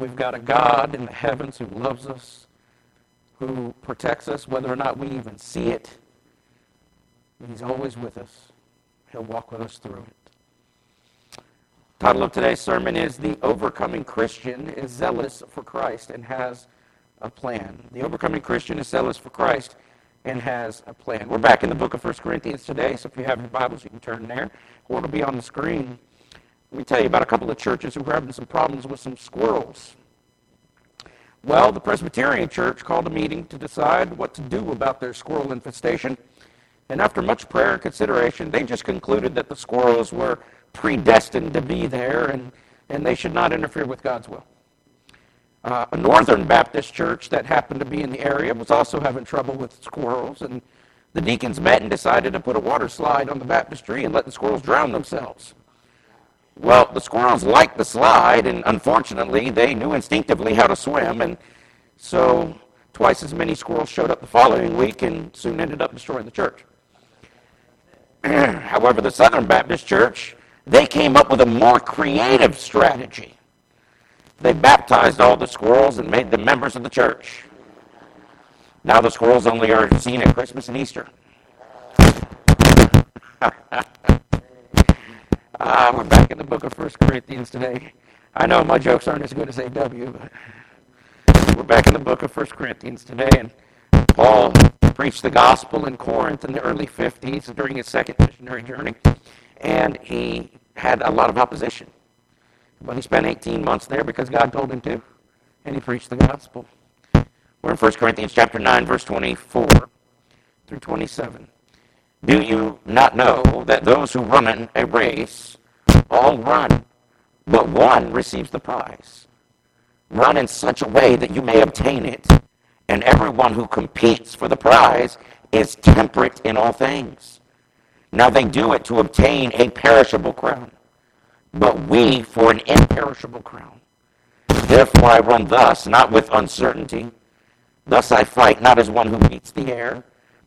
We've got a God in the heavens who loves us, who protects us whether or not we even see it. He's always with us. He'll walk with us through it. Title of today's sermon is The Overcoming Christian is Zealous for Christ and Has a Plan. The Overcoming Christian is Zealous for Christ and has a plan. We're back in the book of 1 Corinthians today, so if you have your Bibles, you can turn there, or it'll be on the screen. Let me tell you about a couple of churches who were having some problems with some squirrels. Well, the Presbyterian Church called a meeting to decide what to do about their squirrel infestation. And after much prayer and consideration, they just concluded that the squirrels were predestined to be there and, and they should not interfere with God's will. Uh, a Northern Baptist church that happened to be in the area was also having trouble with squirrels, and the deacons met and decided to put a water slide on the baptistry and let the squirrels drown themselves. Well, the squirrels liked the slide, and unfortunately, they knew instinctively how to swim, and so twice as many squirrels showed up the following week and soon ended up destroying the church. However, the Southern Baptist Church, they came up with a more creative strategy. They baptized all the squirrels and made them members of the church. Now the squirrels only are seen at Christmas and Easter. Ah, we're back in the book of First Corinthians today. I know my jokes aren't as good as AW, but we're back in the book of First Corinthians today. And Paul preached the gospel in Corinth in the early 50s during his second missionary journey, and he had a lot of opposition. But he spent 18 months there because God told him to, and he preached the gospel. We're in 1 Corinthians chapter 9, verse 24 through 27. Do you not know that those who run a race all run, but one receives the prize? Run in such a way that you may obtain it, and everyone who competes for the prize is temperate in all things. Now they do it to obtain a perishable crown, but we for an imperishable crown. Therefore I run thus, not with uncertainty. Thus I fight not as one who beats the air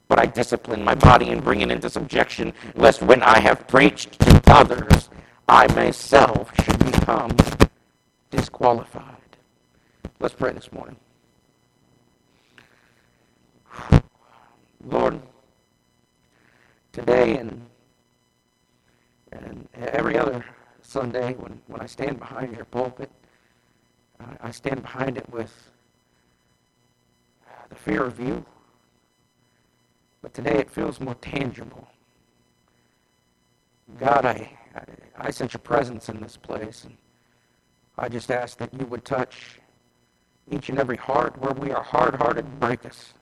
but I discipline my body and bring it into subjection, lest when I have preached to others, I myself should become disqualified. Let's pray this morning. Lord, today and, and every other Sunday when, when I stand behind your pulpit, I stand behind it with the fear of you but today it feels more tangible. God, I, I, sense your presence in this place. And I just ask that you would touch each and every heart where we are hard-hearted, break us.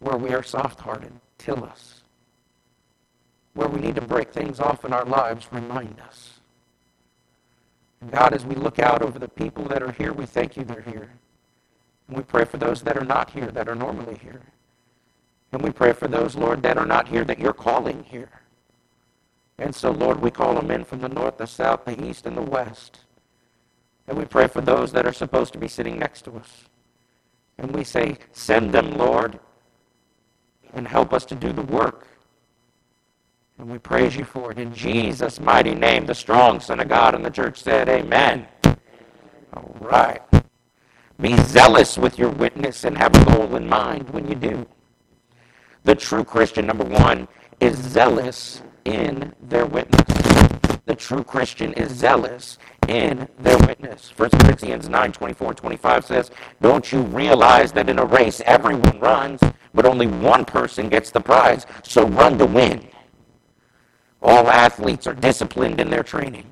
Where we are soft-hearted, till us. Where we need to break things off in our lives, remind us. And God, as we look out over the people that are here, we thank you they're here. And we pray for those that are not here, that are normally here. And we pray for those, Lord, that are not here, that you're calling here. And so, Lord, we call them in from the north, the south, the east, and the west. And we pray for those that are supposed to be sitting next to us. And we say, send them, Lord, and help us to do the work. And we praise you for it in Jesus' mighty name, the strong Son of God. And the church said, Amen. All right. Be zealous with your witness and have a goal in mind when you do. The true Christian, number one, is zealous in their witness. The true Christian is zealous in their witness. 1 Corinthians 9, 24 and 25 says, Don't you realize that in a race everyone runs, but only one person gets the prize, so run to win. All athletes are disciplined in their training.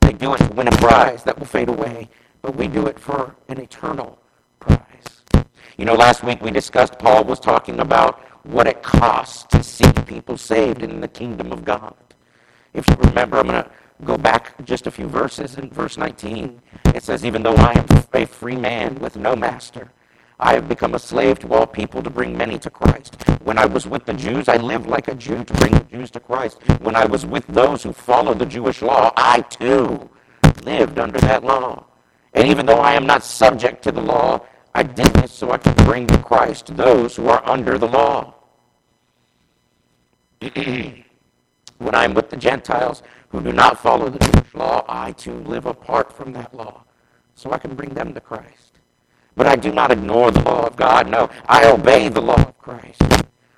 They do it to win a prize that will fade away, but we do it for an eternal prize. You know, last week we discussed, Paul was talking about what it costs to see people saved in the kingdom of God. If you remember, I'm going to go back just a few verses. In verse 19, it says, Even though I am a free man with no master, I have become a slave to all people to bring many to Christ. When I was with the Jews, I lived like a Jew to bring the Jews to Christ. When I was with those who follow the Jewish law, I too lived under that law. And even though I am not subject to the law, I did this so I could bring to Christ those who are under the law. when I am with the Gentiles who do not follow the Jewish law, I too live apart from that law, so I can bring them to Christ. But I do not ignore the law of God. No, I obey the law of Christ.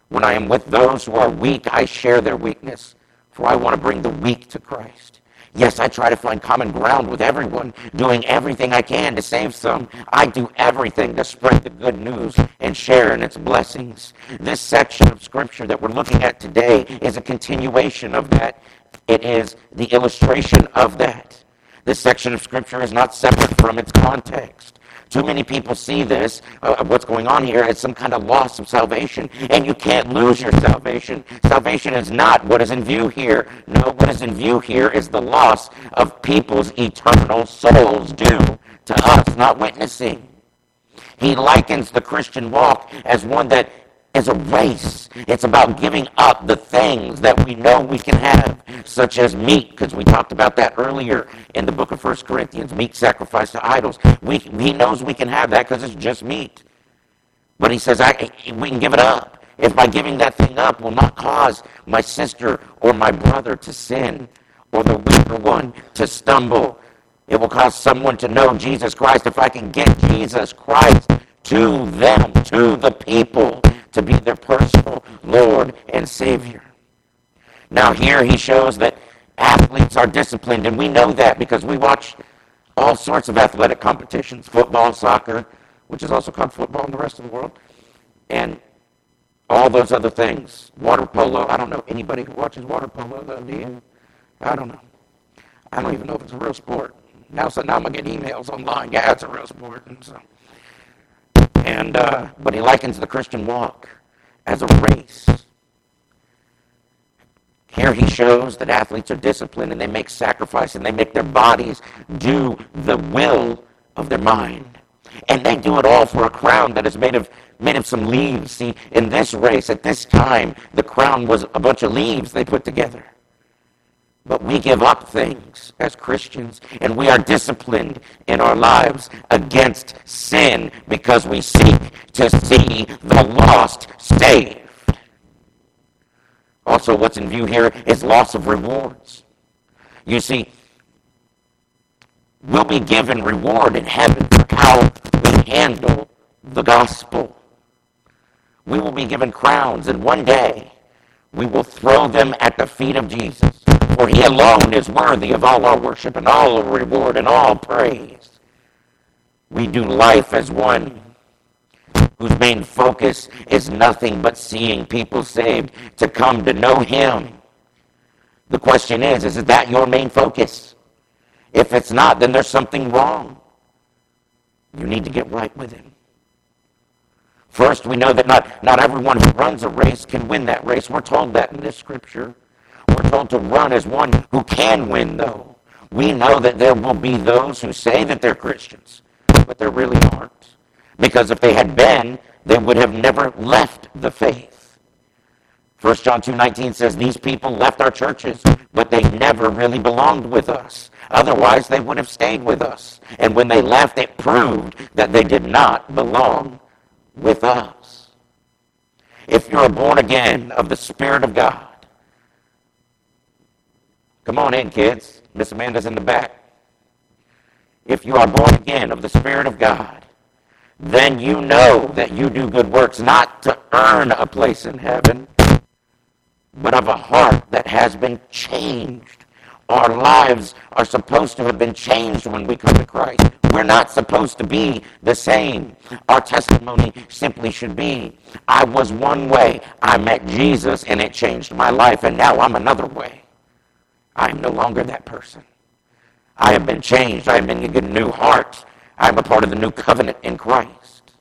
When I am with those who are weak, I share their weakness, for I want to bring the weak to Christ. Yes, I try to find common ground with everyone, doing everything I can to save some. I do everything to spread the good news and share in its blessings. This section of Scripture that we're looking at today is a continuation of that. It is the illustration of that. This section of Scripture is not separate from its context. Too many people see this, uh, what's going on here, as some kind of loss of salvation, and you can't lose your salvation. Salvation is not what is in view here. No, what is in view here is the loss of people's eternal souls due to us not witnessing. He likens the Christian walk as one that is a race. It's about giving up the things that we know we can have, such as meat, because we talked about that earlier in the book of 1 Corinthians, meat sacrificed to idols. We, he knows we can have that because it's just meat. But he says I, we can give it up. If by giving that thing up will not cause my sister or my brother to sin, or the weaker one to stumble, it will cause someone to know Jesus Christ. If I can get Jesus Christ to them, to the people, to be their personal Lord and Savior. Now, here he shows that athletes are disciplined, and we know that because we watch all sorts of athletic competitions football, soccer, which is also called football in the rest of the world, and all those other things. Water polo. I don't know anybody who watches water polo, though, do you? I don't know. I don't even know if it's a real sport. Now, so now I'm going to get emails online. Yeah, it's a real sport. And so. And, uh, but he likens the Christian walk as a race. Here he shows that athletes are disciplined and they make sacrifice and they make their bodies do the will of their mind. And they do it all for a crown that is made of made of some leaves. See, in this race, at this time, the crown was a bunch of leaves they put together. But we give up things as Christians, and we are disciplined in our lives against sin because we seek to see the lost saved. Also, what's in view here is loss of rewards. You see, we'll be given reward in heaven for how we handle the gospel. We will be given crowns, and one day we will throw them at the feet of Jesus. For he alone is worthy of all our worship and all reward and all praise. We do life as one whose main focus is nothing but seeing people saved to come to know him. The question is, is that your main focus? If it's not, then there's something wrong. You need to get right with him. First, we know that not, not everyone who runs a race can win that race. We're told that in this scripture. We're told to run as one who can win, though. We know that there will be those who say that they're Christians, but they really aren't. Because if they had been, they would have never left the faith. 1 John 2.19 says, These people left our churches, but they never really belonged with us. Otherwise, they would have stayed with us. And when they left, it proved that they did not belong with us. If you're born again of the Spirit of God, come on in, kids. Miss Amanda's in the back. If you are born again of the Spirit of God, then you know that you do good works not to earn a place in heaven, but of a heart that has been changed our lives are supposed to have been changed when we come to Christ. We're not supposed to be the same. Our testimony simply should be I was one way, I met Jesus, and it changed my life, and now I'm another way. I am no longer that person. I have been changed. I have been given a new heart. I am a part of the new covenant in Christ.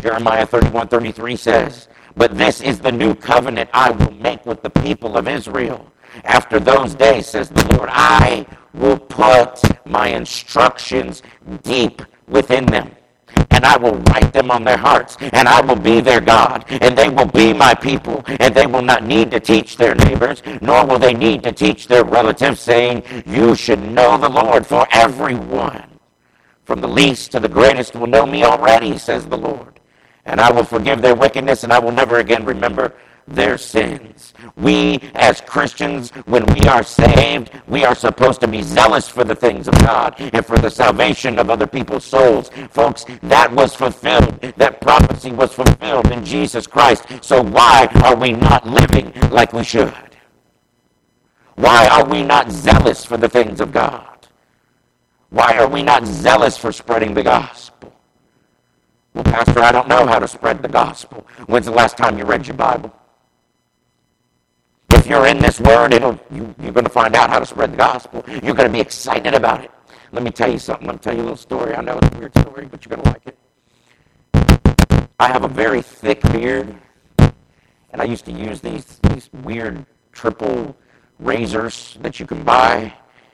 Jeremiah 31 33 says, But this is the new covenant I will make with the people of Israel after those days, says the Lord, I will put my instructions deep within them. And I will write them on their hearts, and I will be their God, and they will be my people, and they will not need to teach their neighbors, nor will they need to teach their relatives, saying, You should know the Lord, for everyone, from the least to the greatest, will know me already, says the Lord. And I will forgive their wickedness, and I will never again remember their sins. We, as Christians, when we are saved, we are supposed to be zealous for the things of God and for the salvation of other people's souls. Folks, that was fulfilled. That prophecy was fulfilled in Jesus Christ. So why are we not living like we should? Why are we not zealous for the things of God? Why are we not zealous for spreading the gospel? Well, Pastor, I don't know how to spread the gospel. When's the last time you read your Bible? If you're in this word, it'll, you, you're going to find out how to spread the gospel. You're going to be excited about it. Let me tell you something. Let me tell you a little story. I know it's a weird story, but you're going to like it. I have a very thick beard, and I used to use these, these weird triple razors that you can buy,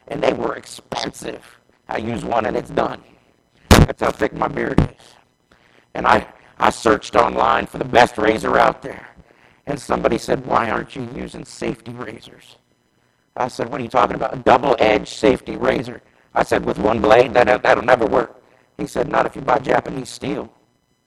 and they were expensive. I use one and it's done. That's how thick my beard is. And I, I searched online for the best razor out there. And somebody said, Why aren't you using safety razors? I said, What are you talking about? A double edged safety razor. I said, With one blade? That, that'll never work. He said, Not if you buy Japanese steel.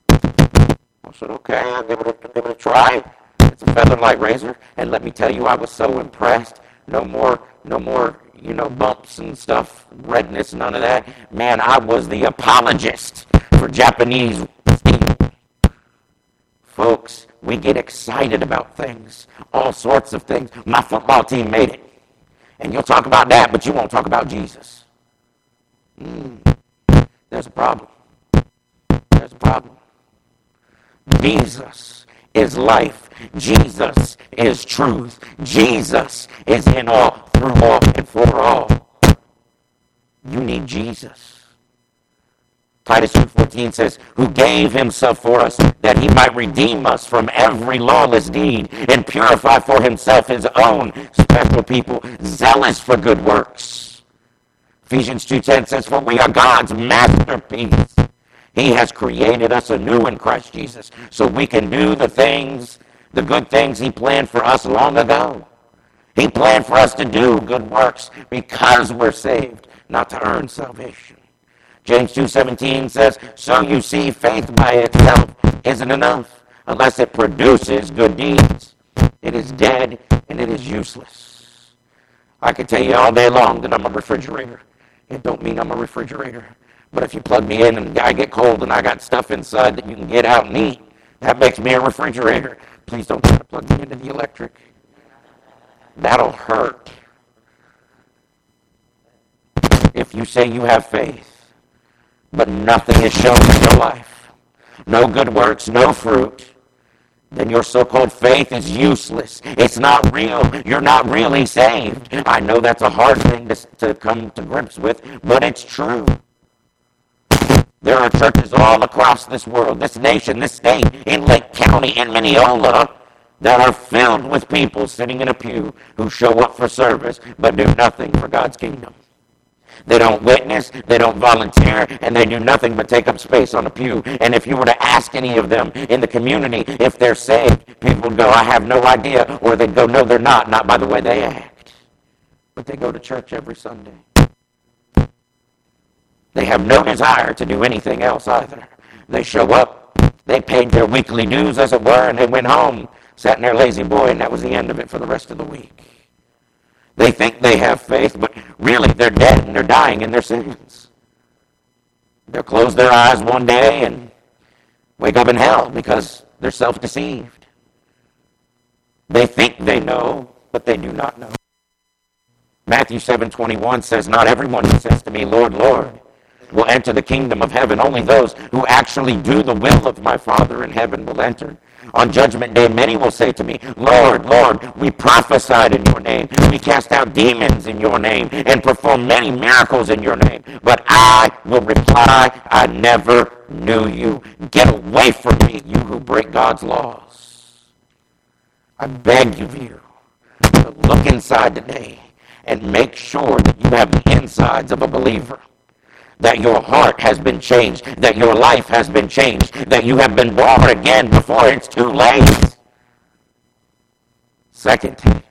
I said, Okay, I'll give it a, give it a try. It's a featherlight razor. And let me tell you, I was so impressed. No more, no more, you know, bumps and stuff, redness, none of that. Man, I was the apologist for Japanese. Folks, we get excited about things, all sorts of things. My football team made it. And you'll talk about that, but you won't talk about Jesus. Mm. There's a problem. There's a problem. Jesus is life. Jesus is truth. Jesus is in all, through all, and for all. You need Jesus. Titus 2.14 says, who gave himself for us that he might redeem us from every lawless deed and purify for himself his own special people, zealous for good works. Ephesians 2.10 says, for we are God's masterpiece. He has created us anew in Christ Jesus so we can do the things, the good things he planned for us long ago. He planned for us to do good works because we're saved, not to earn salvation. James 2.17 says, So you see, faith by itself isn't enough unless it produces good deeds. It is dead and it is useless. I could tell you all day long that I'm a refrigerator. It don't mean I'm a refrigerator. But if you plug me in and I get cold and I got stuff inside that you can get out and eat, that makes me a refrigerator. Please don't try to plug me into the electric. That'll hurt. If you say you have faith, but nothing is shown in your life, no good works, no fruit, then your so-called faith is useless. It's not real. You're not really saved. I know that's a hard thing to, to come to grips with, but it's true. There are churches all across this world, this nation, this state, in Lake County, in Minneola, that are filled with people sitting in a pew who show up for service but do nothing for God's kingdom. They don't witness, they don't volunteer, and they do nothing but take up space on a pew. And if you were to ask any of them in the community if they're saved, people would go, I have no idea. Or they'd go, no, they're not, not by the way they act. But they go to church every Sunday. They have no desire to do anything else either. They show up, they paid their weekly dues, as it were, and they went home, sat in their lazy boy, and that was the end of it for the rest of the week. They think they have faith, but really they're dead and they're dying in their sins. They'll close their eyes one day and wake up in hell because they're self deceived. They think they know, but they do not know. Matthew 7:21 says, "Not everyone who says to me, Lord, Lord, will enter the kingdom of heaven. Only those who actually do the will of my Father in heaven will enter." On judgment day, many will say to me, Lord, Lord, we prophesied in your name. We cast out demons in your name and performed many miracles in your name. But I will reply, I never knew you. Get away from me, you who break God's laws. I beg of you to look inside today and make sure that you have the insides of a believer that your heart has been changed, that your life has been changed, that you have been born again before it's too late. Second,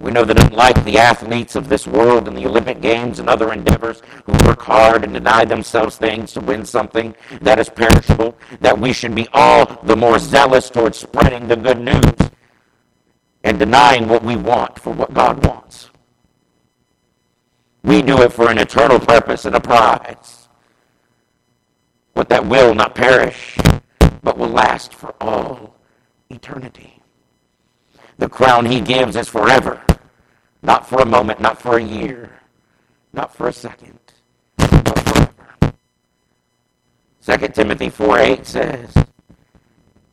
we know that unlike the athletes of this world in the Olympic Games and other endeavors who work hard and deny themselves things to win something that is perishable, that we should be all the more zealous towards spreading the good news and denying what we want for what God wants. We do it for an eternal purpose and a prize. What that will not perish, but will last for all eternity. The crown he gives is forever, not for a moment, not for a year, not for a second, but forever. 2 Timothy 4 8 says,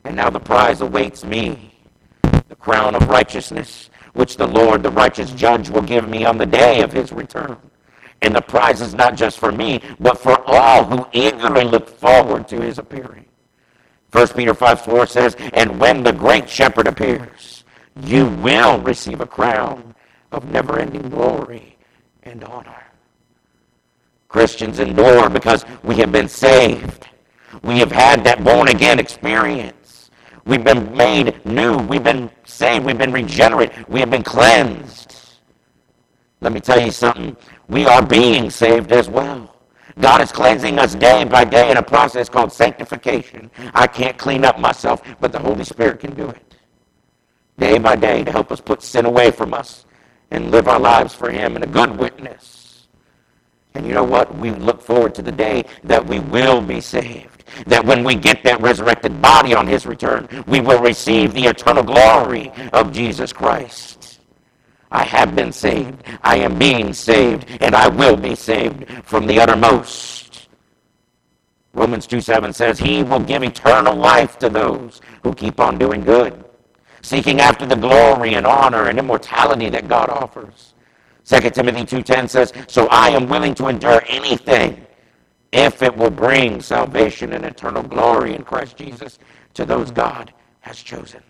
And now the prize awaits me, the crown of righteousness, which the Lord, the righteous judge, will give me on the day of his return. And the prize is not just for me, but for all who eagerly look forward to his appearing. 1 Peter 5 4 says, And when the great shepherd appears, you will receive a crown of never ending glory and honor. Christians endure because we have been saved. We have had that born again experience. We've been made new. We've been saved. We've been regenerated. We have been cleansed. Let me tell you something. We are being saved as well. God is cleansing us day by day in a process called sanctification. I can't clean up myself, but the Holy Spirit can do it. Day by day to help us put sin away from us and live our lives for Him in a good witness. And you know what? We look forward to the day that we will be saved. That when we get that resurrected body on His return, we will receive the eternal glory of Jesus Christ. I have been saved. I am being saved, and I will be saved from the uttermost. Romans 2 7 says, He will give eternal life to those who keep on doing good, seeking after the glory and honor and immortality that God offers. 2 Timothy 2.10 says, So I am willing to endure anything if it will bring salvation and eternal glory in Christ Jesus to those mm-hmm. God has chosen.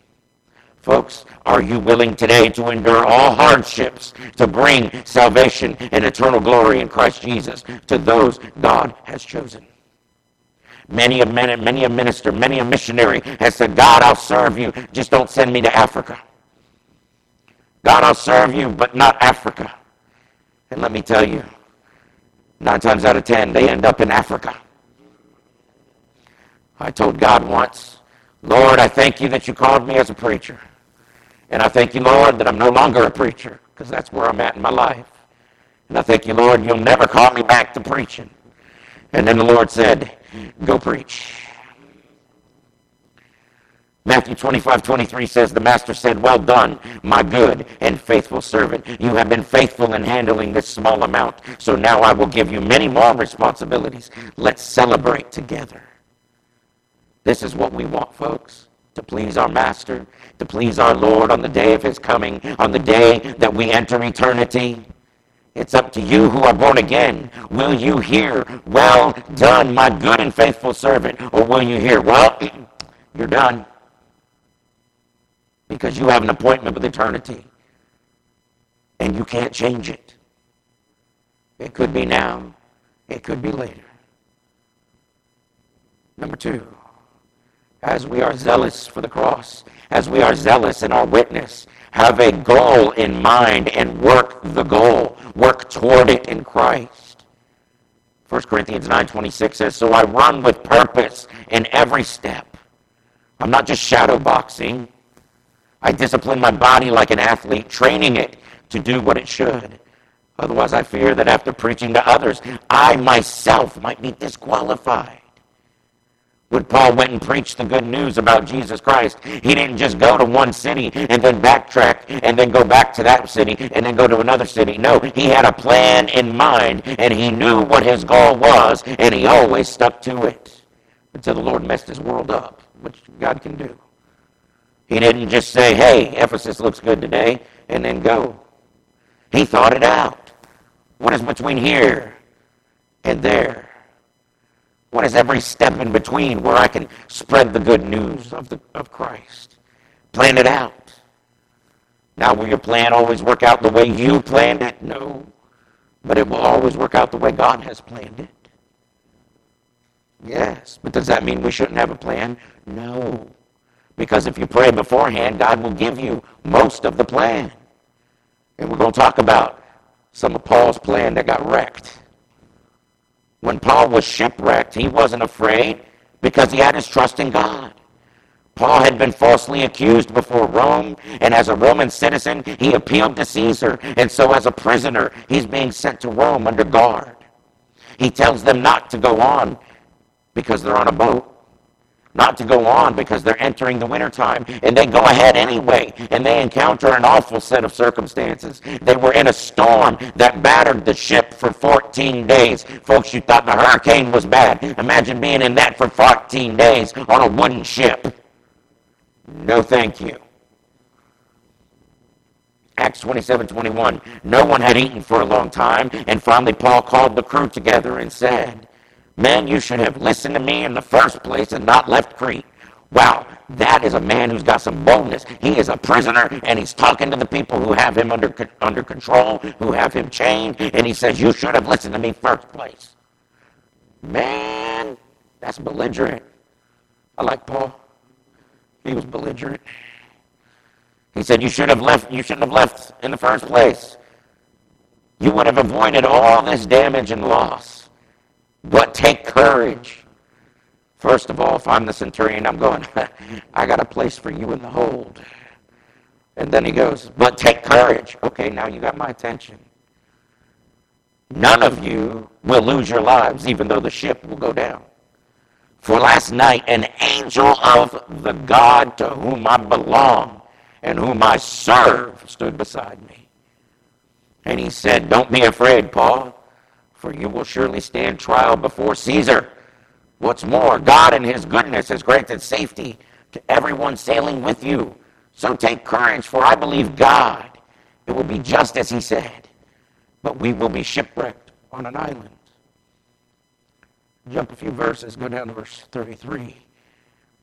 Folks, are you willing today to endure all hardships to bring salvation and eternal glory in Christ Jesus to those God has chosen? Many a, many a minister, many a missionary has said, God, I'll serve you. Just don't send me to Africa. God, I'll serve you, but not Africa. And let me tell you, nine times out of ten, they end up in Africa. I told God once, Lord, I thank you that you called me as a preacher. And I thank you, Lord, that I'm no longer a preacher because that's where I'm at in my life. And I thank you, Lord, you'll never call me back to preaching. And then the Lord said, Go preach. Matthew 25, 23 says, The master said, Well done, my good and faithful servant. You have been faithful in handling this small amount, so now I will give you many more responsibilities. Let's celebrate together. This is what we want, folks to please our Master, to please our Lord on the day of His coming, on the day that we enter eternity. It's up to you who are born again. Will you hear, Well done, my good and faithful servant? Or will you hear, Well, you're done? Because you have an appointment with eternity. And you can't change it. It could be now, it could be later. Number two as we are zealous for the cross, as we are zealous in our witness, have a goal in mind and work the goal. Work toward it in Christ. 1 Corinthians 9.26 says, So I run with purpose in every step. I'm not just shadow boxing. I discipline my body like an athlete, training it to do what it should. Otherwise, I fear that after preaching to others, I myself might be disqualified when Paul went and preached the good news about Jesus Christ, he didn't just go to one city and then backtrack and then go back to that city and then go to another city. No, he had a plan in mind and he knew what his goal was and he always stuck to it until the Lord messed his world up, which God can do. He didn't just say, hey, Ephesus looks good today, and then go. He thought it out. What is between here and there? What is every step in between where I can spread the good news of, the, of Christ? Plan it out. Now, will your plan always work out the way you planned it? No. But it will always work out the way God has planned it. Yes. But does that mean we shouldn't have a plan? No. Because if you pray beforehand, God will give you most of the plan. And we're going to talk about some of Paul's plan that got wrecked. When Paul was shipwrecked, he wasn't afraid because he had his trust in God. Paul had been falsely accused before Rome, and as a Roman citizen, he appealed to Caesar, and so as a prisoner, he's being sent to Rome under guard. He tells them not to go on because they're on a boat, not to go on because they're entering the wintertime, and they go ahead anyway, and they encounter an awful set of circumstances. They were in a storm that battered the ship for 14 days. Folks, you thought the hurricane was bad. Imagine being in that for 14 days on a wooden ship. No, thank you. Acts 27 21. No one had eaten for a long time, and finally Paul called the crew together and said, Men, you should have listened to me in the first place and not left Crete. Wow, that is a man who's got some boldness. He is a prisoner, and he's talking to the people who have him under, under control, who have him chained, and he says, You should have listened to me first place. Man, that's belligerent. I like Paul. He was belligerent. He said, You should have left, you shouldn't have left in the first place. You would have avoided all this damage and loss. But take courage. First of all, if I'm the centurion, I'm going, I got a place for you in the hold. And then he goes, But take courage. Okay, now you got my attention. None of you will lose your lives, even though the ship will go down. For last night, an angel of the God to whom I belong and whom I serve stood beside me. And he said, Don't be afraid, Paul, for you will surely stand trial before Caesar. What's more, God in his goodness has granted safety to everyone sailing with you. So take courage, for I believe God. It will be just as he said, but we will be shipwrecked on an island Jump a few verses, go down to verse 33.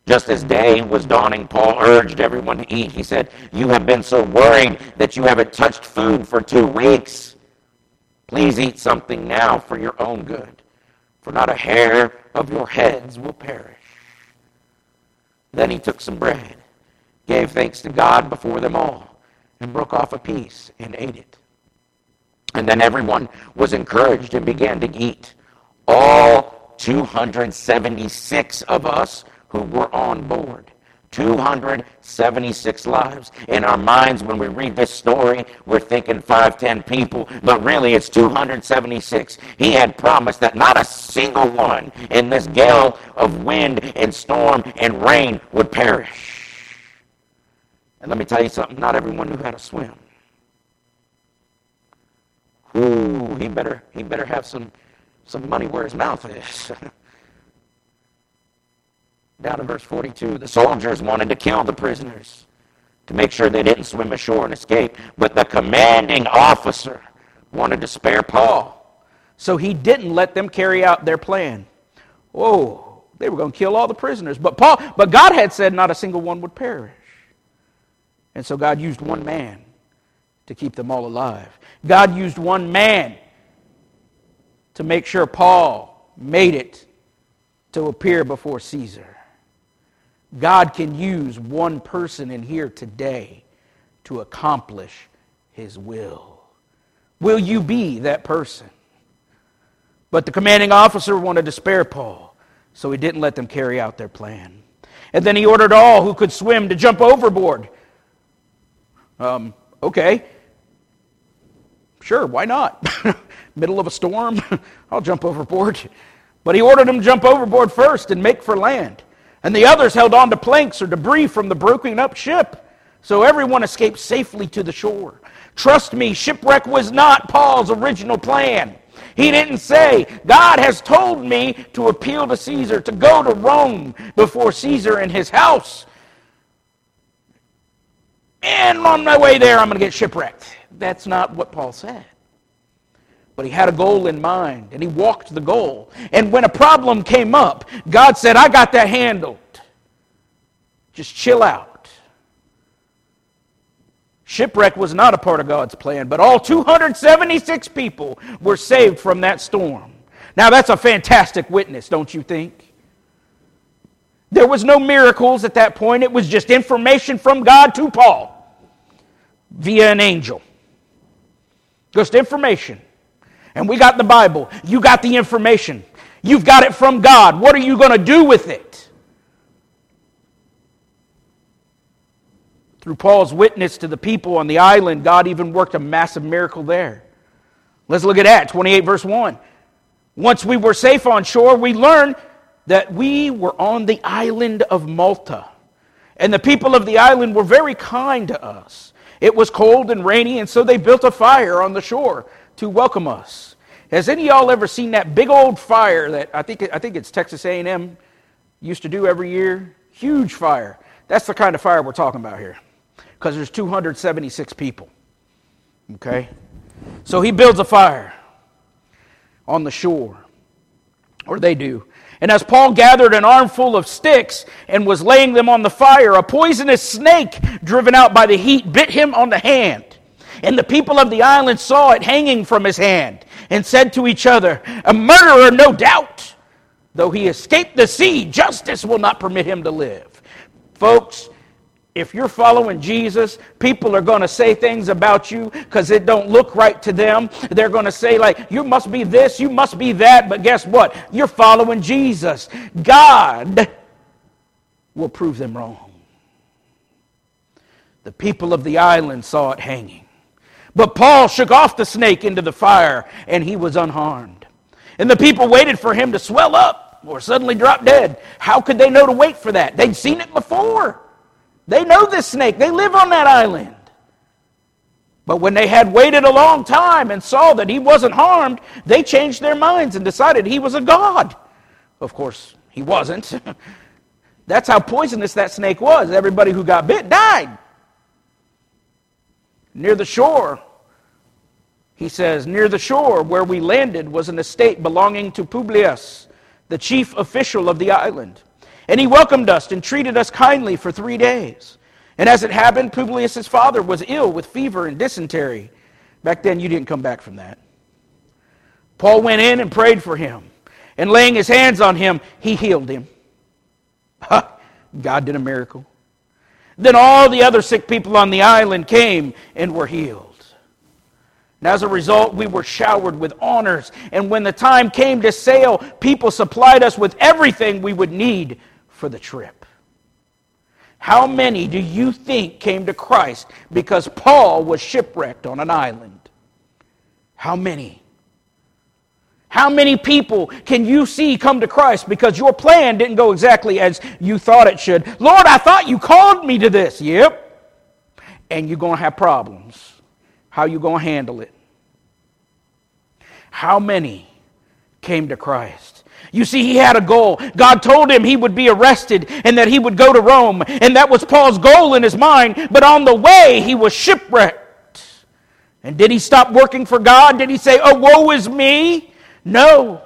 Just as day was dawning, Paul urged everyone to eat. He said, You have been so worried that you haven't touched food for two weeks. Please eat something now for your own good, for not a hair of your heads will perish. Then he took some bread, gave thanks to God before them all, and broke off a piece and ate it. And then everyone was encouraged and began to eat. All 276 of us who were on board. 276 lives. In our minds, when we read this story, we're thinking 5, 10 people, but really it's 276. He had promised that not a single one in this gale of wind and storm and rain would perish. And let me tell you something, not everyone knew how to swim. Ooh, he better, he better have some some money where his mouth is. Down in verse 42, the soldiers wanted to kill the prisoners to make sure they didn't swim ashore and escape. But the commanding officer wanted to spare Paul. So he didn't let them carry out their plan. Oh, they were going to kill all the prisoners. But Paul, but God had said not a single one would perish. And so God used one man to keep them all alive. God used one man to make sure Paul made it to appear before Caesar. God can use one person in here today to accomplish his will. Will you be that person? But the commanding officer wanted to spare Paul, so he didn't let them carry out their plan. And then he ordered all who could swim to jump overboard. Um, okay. Sure, why not? middle of a storm, I'll jump overboard. But he ordered them to jump overboard first and make for land. And the others held on to planks or debris from the broken up ship. So everyone escaped safely to the shore. Trust me, shipwreck was not Paul's original plan. He didn't say, God has told me to appeal to Caesar, to go to Rome before Caesar and his house. And on my way there, I'm going to get shipwrecked. That's not what Paul said. But he had a goal in mind and he walked the goal. And when a problem came up, God said, I got that handled. Just chill out. Shipwreck was not a part of God's plan, but all 276 people were saved from that storm. Now, that's a fantastic witness, don't you think? There was no miracles at that point. It was just information from God to Paul via an angel. Just information. And we got the Bible. You got the information. You've got it from God. What are you going to do with it? Through Paul's witness to the people on the island, God even worked a massive miracle there. Let's look at that, 28 verse 1. Once we were safe on shore, we learned that we were on the island of Malta. And the people of the island were very kind to us. It was cold and rainy, and so they built a fire on the shore to welcome us. Has any of y'all ever seen that big old fire that I think, I think it's Texas A&M used to do every year? Huge fire. That's the kind of fire we're talking about here because there's 276 people. Okay? So he builds a fire on the shore, or they do. And as Paul gathered an armful of sticks and was laying them on the fire, a poisonous snake, driven out by the heat, bit him on the hand. And the people of the island saw it hanging from his hand and said to each other, A murderer, no doubt. Though he escaped the sea, justice will not permit him to live. Folks, if you're following Jesus, people are going to say things about you because it don't look right to them. They're going to say like, you must be this, you must be that, but guess what? You're following Jesus. God will prove them wrong. The people of the island saw it hanging. But Paul shook off the snake into the fire, and he was unharmed. And the people waited for him to swell up or suddenly drop dead. How could they know to wait for that? They'd seen it before. They know this snake, they live on that island. But when they had waited a long time and saw that he wasn't harmed, they changed their minds and decided he was a god. Of course, he wasn't. That's how poisonous that snake was. Everybody who got bit died. Near the shore, he says, near the shore where we landed was an estate belonging to Publius, the chief official of the island. And he welcomed us and treated us kindly for three days. And as it happened, Publius' father was ill with fever and dysentery. Back then, you didn't come back from that. Paul went in and prayed for him. And laying his hands on him, he healed him. God did a miracle. Then all the other sick people on the island came and were healed. And as a result, we were showered with honors. And when the time came to sail, people supplied us with everything we would need for the trip. How many do you think came to Christ because Paul was shipwrecked on an island? How many? How many people can you see come to Christ because your plan didn't go exactly as you thought it should? Lord, I thought you called me to this. Yep. And you're going to have problems. How you going to handle it? How many came to Christ? You see, he had a goal. God told him he would be arrested and that he would go to Rome. And that was Paul's goal in his mind. But on the way, he was shipwrecked. And did he stop working for God? Did he say, Oh, woe is me? No.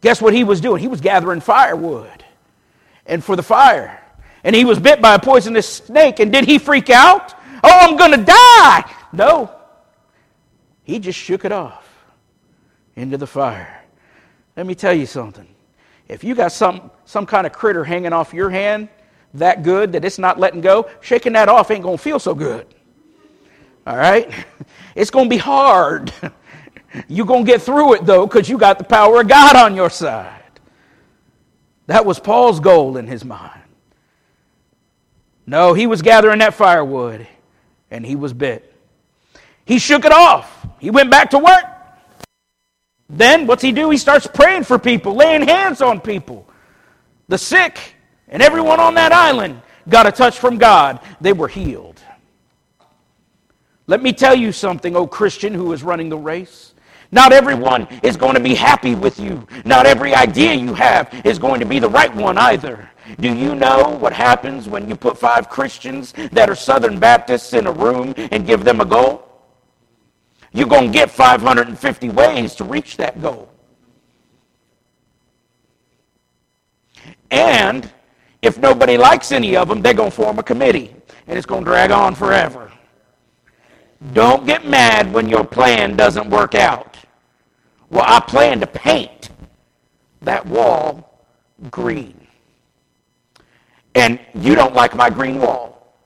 Guess what he was doing? He was gathering firewood and for the fire. And he was bit by a poisonous snake. And did he freak out? Oh, I'm going to die. No. He just shook it off into the fire. Let me tell you something. If you got some, some kind of critter hanging off your hand that good that it's not letting go, shaking that off ain't going to feel so good. All right? It's going to be hard. You're going to get through it, though, because you got the power of God on your side. That was Paul's goal in his mind. No, he was gathering that firewood, and he was bit. He shook it off. He went back to work. Then what's he do? He starts praying for people, laying hands on people. The sick and everyone on that island got a touch from God. They were healed. Let me tell you something, oh Christian who is running the race. Not everyone is going to be happy with you. Not every idea you have is going to be the right one either. Do you know what happens when you put five Christians that are Southern Baptists in a room and give them a goal? You're going to get 550 ways to reach that goal. And if nobody likes any of them, they're going to form a committee, and it's going to drag on forever. Don't get mad when your plan doesn't work out. Well, I plan to paint that wall green. And you don't like my green wall.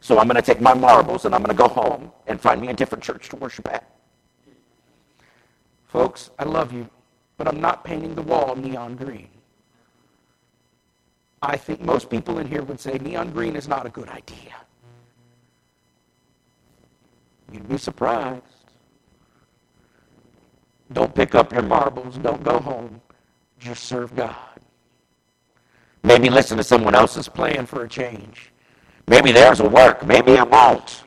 So I'm going to take my marbles and I'm going to go home and find me a different church to worship at. Folks, I love you, but I'm not painting the wall neon green. I think most people in here would say neon green is not a good idea. You'd be surprised. Don't pick up your marbles. Don't go home. Just serve God. Maybe listen to someone else's plan for a change. Maybe theirs will work. Maybe it won't.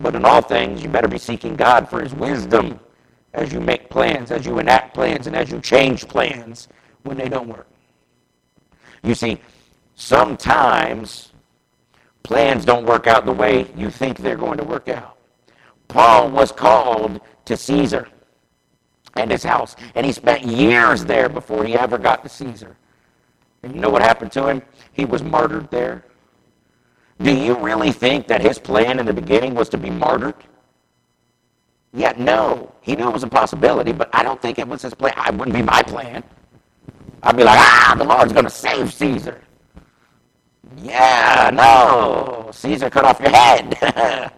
But in all things, you better be seeking God for his wisdom as you make plans, as you enact plans, and as you change plans when they don't work. You see, sometimes plans don't work out the way you think they're going to work out. Paul was called to Caesar and his house, and he spent years there before he ever got to Caesar. And you know what happened to him? He was martyred there. Do you really think that his plan in the beginning was to be martyred? Yeah, no. He knew it was a possibility, but I don't think it was his plan. It wouldn't be my plan. I'd be like, ah, the Lord's going to save Caesar. Yeah, no. Caesar cut off your head.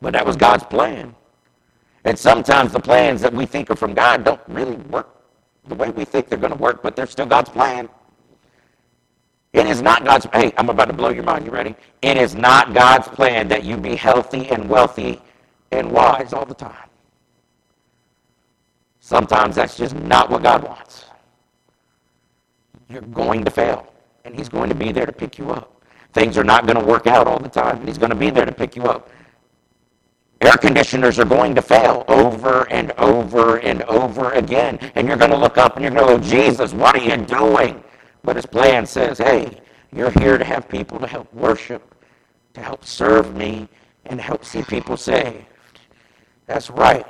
but that was God's plan. And sometimes the plans that we think are from God don't really work the way we think they're going to work, but they're still God's plan. It is not God's hey, I'm about to blow your mind. You ready? It is not God's plan that you be healthy and wealthy and wise all the time. Sometimes that's just not what God wants. You're going to fail, and He's going to be there to pick you up. Things are not going to work out all the time, and He's going to be there to pick you up. Air conditioners are going to fail over and over and over again. And you're going to look up and you're going to go, Jesus, what are you doing? But his plan says, hey, you're here to have people to help worship, to help serve me, and help see people saved. That's right.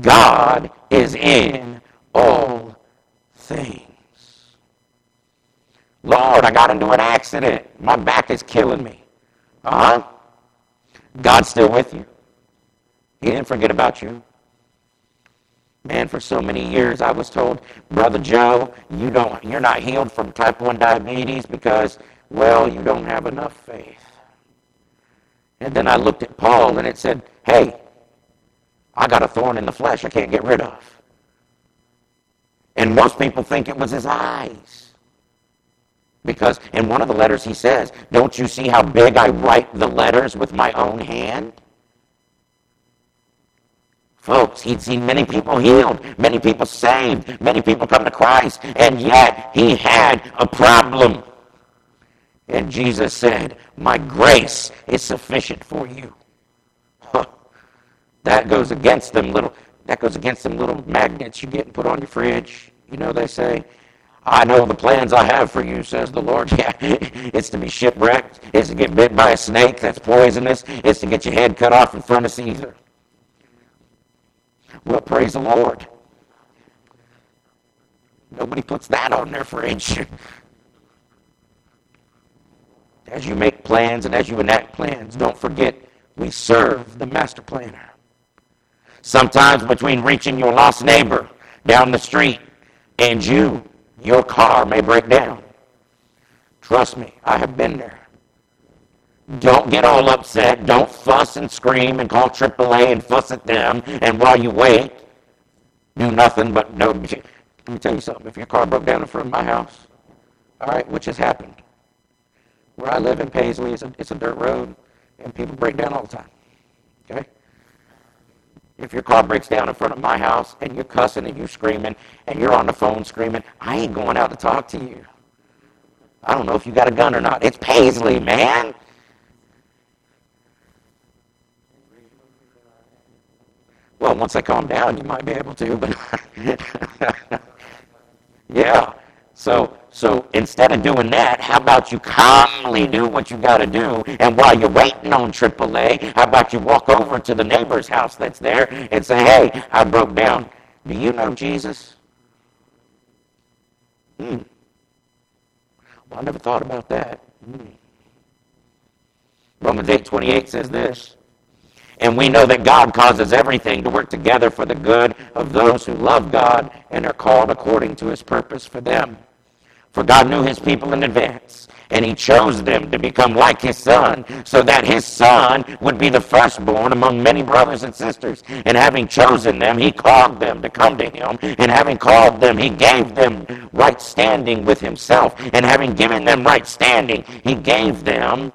God is in all things. Lord, I got into an accident. My back is killing me. Uh huh. God's still with you. He didn't forget about you. Man, for so many years I was told, Brother Joe, you don't you're not healed from type 1 diabetes because, well, you don't have enough faith. And then I looked at Paul and it said, Hey, I got a thorn in the flesh I can't get rid of. And most people think it was his eyes. Because in one of the letters he says, Don't you see how big I write the letters with my own hand? Folks, he'd seen many people healed, many people saved, many people come to Christ, and yet he had a problem. And Jesus said, My grace is sufficient for you. That goes against them little that goes against them little magnets you get and put on your fridge. You know they say, I know the plans I have for you, says the Lord. Yeah, it's to be shipwrecked. It's to get bit by a snake that's poisonous. It's to get your head cut off in front of Caesar. Well, praise the Lord. Nobody puts that on their fridge. As you make plans and as you enact plans, don't forget we serve the master planner. Sometimes between reaching your lost neighbor down the street and you, your car may break down. Trust me, I have been there. Don't get all upset. Don't fuss and scream and call AAA and fuss at them. And while you wait, do nothing but no. Let me tell you something. If your car broke down in front of my house, all right, which has happened. Where I live in Paisley, it's a, it's a dirt road, and people break down all the time. Okay? If your car breaks down in front of my house and you're cussing and you're screaming and you're on the phone screaming, I ain't going out to talk to you. I don't know if you got a gun or not. It's Paisley, man. Well, once I calm down, you might be able to, but yeah. So, so instead of doing that, how about you calmly do what you got to do? And while you're waiting on AAA, how about you walk over to the neighbor's house that's there and say, "Hey, I broke down. Do you know Jesus?" Hmm. Well, I never thought about that. Hmm. Romans eight twenty eight says this. And we know that God causes everything to work together for the good of those who love God and are called according to his purpose for them. For God knew his people in advance, and he chose them to become like his son, so that his son would be the firstborn among many brothers and sisters. And having chosen them, he called them to come to him. And having called them, he gave them right standing with himself. And having given them right standing, he gave them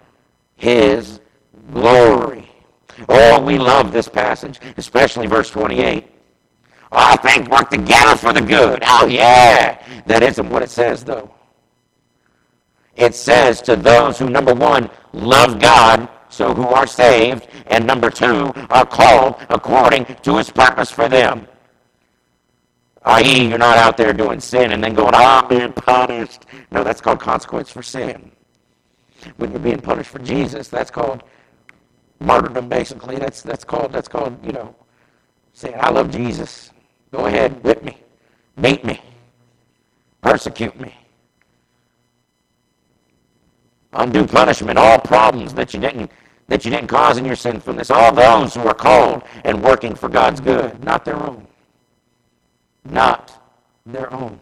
his glory. Oh, we love this passage, especially verse 28. All things work together for the good. Oh, yeah. That isn't what it says, though. It says to those who, number one, love God, so who are saved, and number two, are called according to his purpose for them. I.e., you're not out there doing sin and then going, oh, I'm being punished. No, that's called consequence for sin. When you're being punished for Jesus, that's called martyrdom, basically. That's, that's, called, that's called, you know, saying, I love Jesus. Go ahead, whip me, beat me, persecute me. Undue punishment, all problems that you didn't that you didn't cause in your sinfulness. All those who are called and working for God's good, not their own not their own.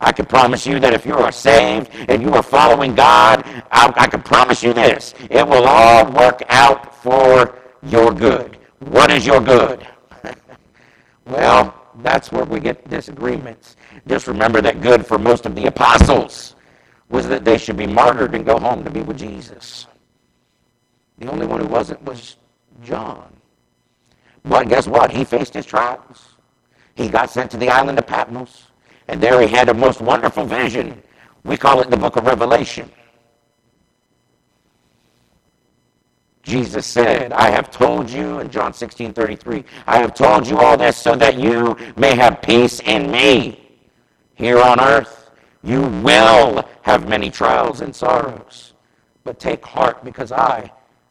I can promise you that if you are saved and you are following God, I, I can promise you this. It will all work out for your good. What is your good? Well, that's where we get disagreements. Just remember that good for most of the apostles was that they should be martyred and go home to be with Jesus. The only one who wasn't was John. But guess what? He faced his trials. He got sent to the island of Patmos, and there he had a most wonderful vision. We call it the book of Revelation. Jesus said, I have told you in John 16 33, I have told you all this so that you may have peace in me. Here on earth, you will have many trials and sorrows, but take heart because I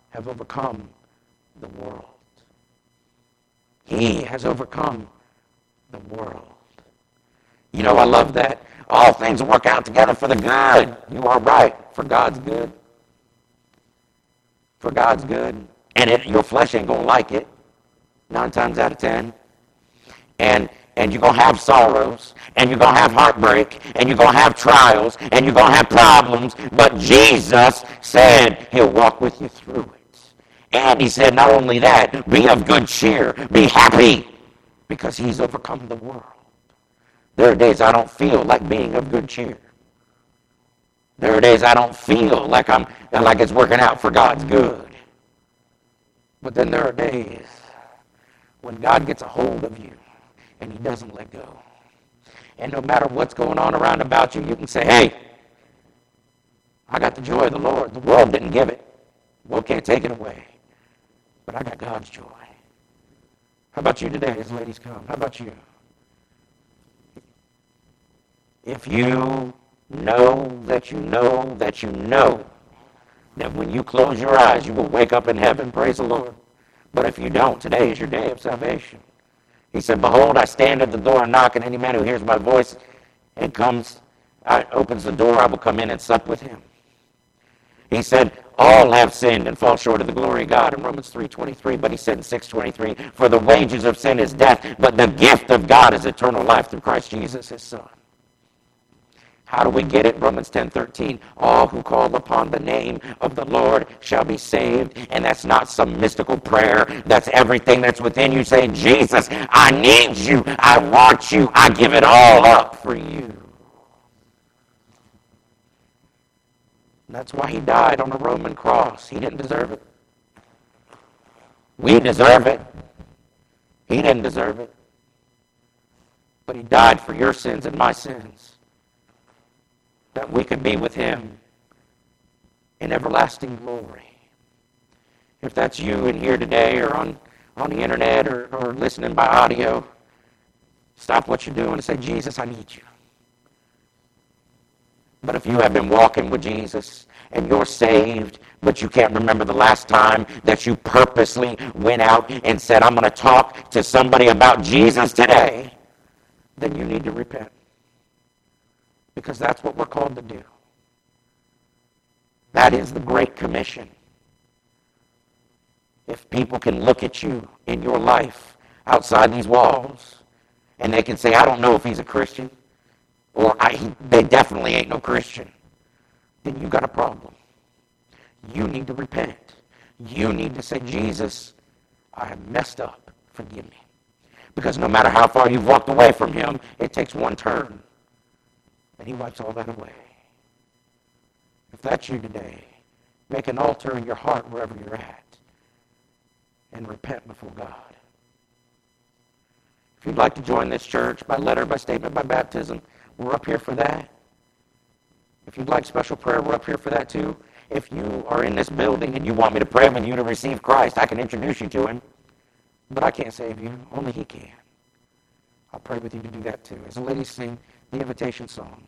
have overcome the world. He has overcome the world. You know, I love that. All things work out together for the good. You are right. For God's good. For God's good. And it, your flesh ain't to like it. Nine times out of ten. And and you're to have sorrows, and you're to have heartbreak, and you're to have trials, and you're to have problems. But Jesus said he'll walk with you through it. And he said, not only that, be of good cheer, be happy, because he's overcome the world. There are days I don't feel like being of good cheer. There are days I don't feel like I'm like it's working out for God's good. But then there are days when God gets a hold of you and he doesn't let go. And no matter what's going on around about you, you can say, hey, I got the joy of the Lord. The world didn't give it. The world can't take it away. But I got God's joy. How about you today as ladies come? How about you? If you know that you know that you know that when you close your eyes, you will wake up in heaven, praise the Lord. But if you don't, today is your day of salvation. He said, Behold, I stand at the door and knock, and any man who hears my voice and comes, I, opens the door, I will come in and sup with him. He said, all have sinned and fall short of the glory of God in Romans 3.23, but he said in 6.23, for the wages of sin is death, but the gift of God is eternal life through Christ Jesus, his Son. How do we get it? Romans 10:13. All who call upon the name of the Lord shall be saved. And that's not some mystical prayer. That's everything that's within you saying, Jesus, I need you. I want you. I give it all up for you. That's why he died on a Roman cross. He didn't deserve it. We deserve it. He didn't deserve it. But he died for your sins and my sins. That we could be with him in everlasting glory. If that's you in here today or on, on the internet or, or listening by audio, stop what you're doing and say, Jesus, I need you. But if you have been walking with Jesus and you're saved, but you can't remember the last time that you purposely went out and said, I'm going to talk to somebody about Jesus today, then you need to repent. Because that's what we're called to do. That is the Great Commission. If people can look at you in your life outside these walls and they can say, I don't know if he's a Christian, or I, they definitely ain't no Christian, then you got a problem. You need to repent. You need to say, Jesus, I have messed up. Forgive me. Because no matter how far you've walked away from him, it takes one turn. And he wipes all that away. If that's you today, make an altar in your heart wherever you're at. and repent before God. If you'd like to join this church by letter, by statement, by baptism, we're up here for that. If you'd like special prayer, we're up here for that too. If you are in this building and you want me to pray with you to receive Christ, I can introduce you to him. But I can't save you. Only he can. I'll pray with you to do that too. As the ladies sing the invitation song.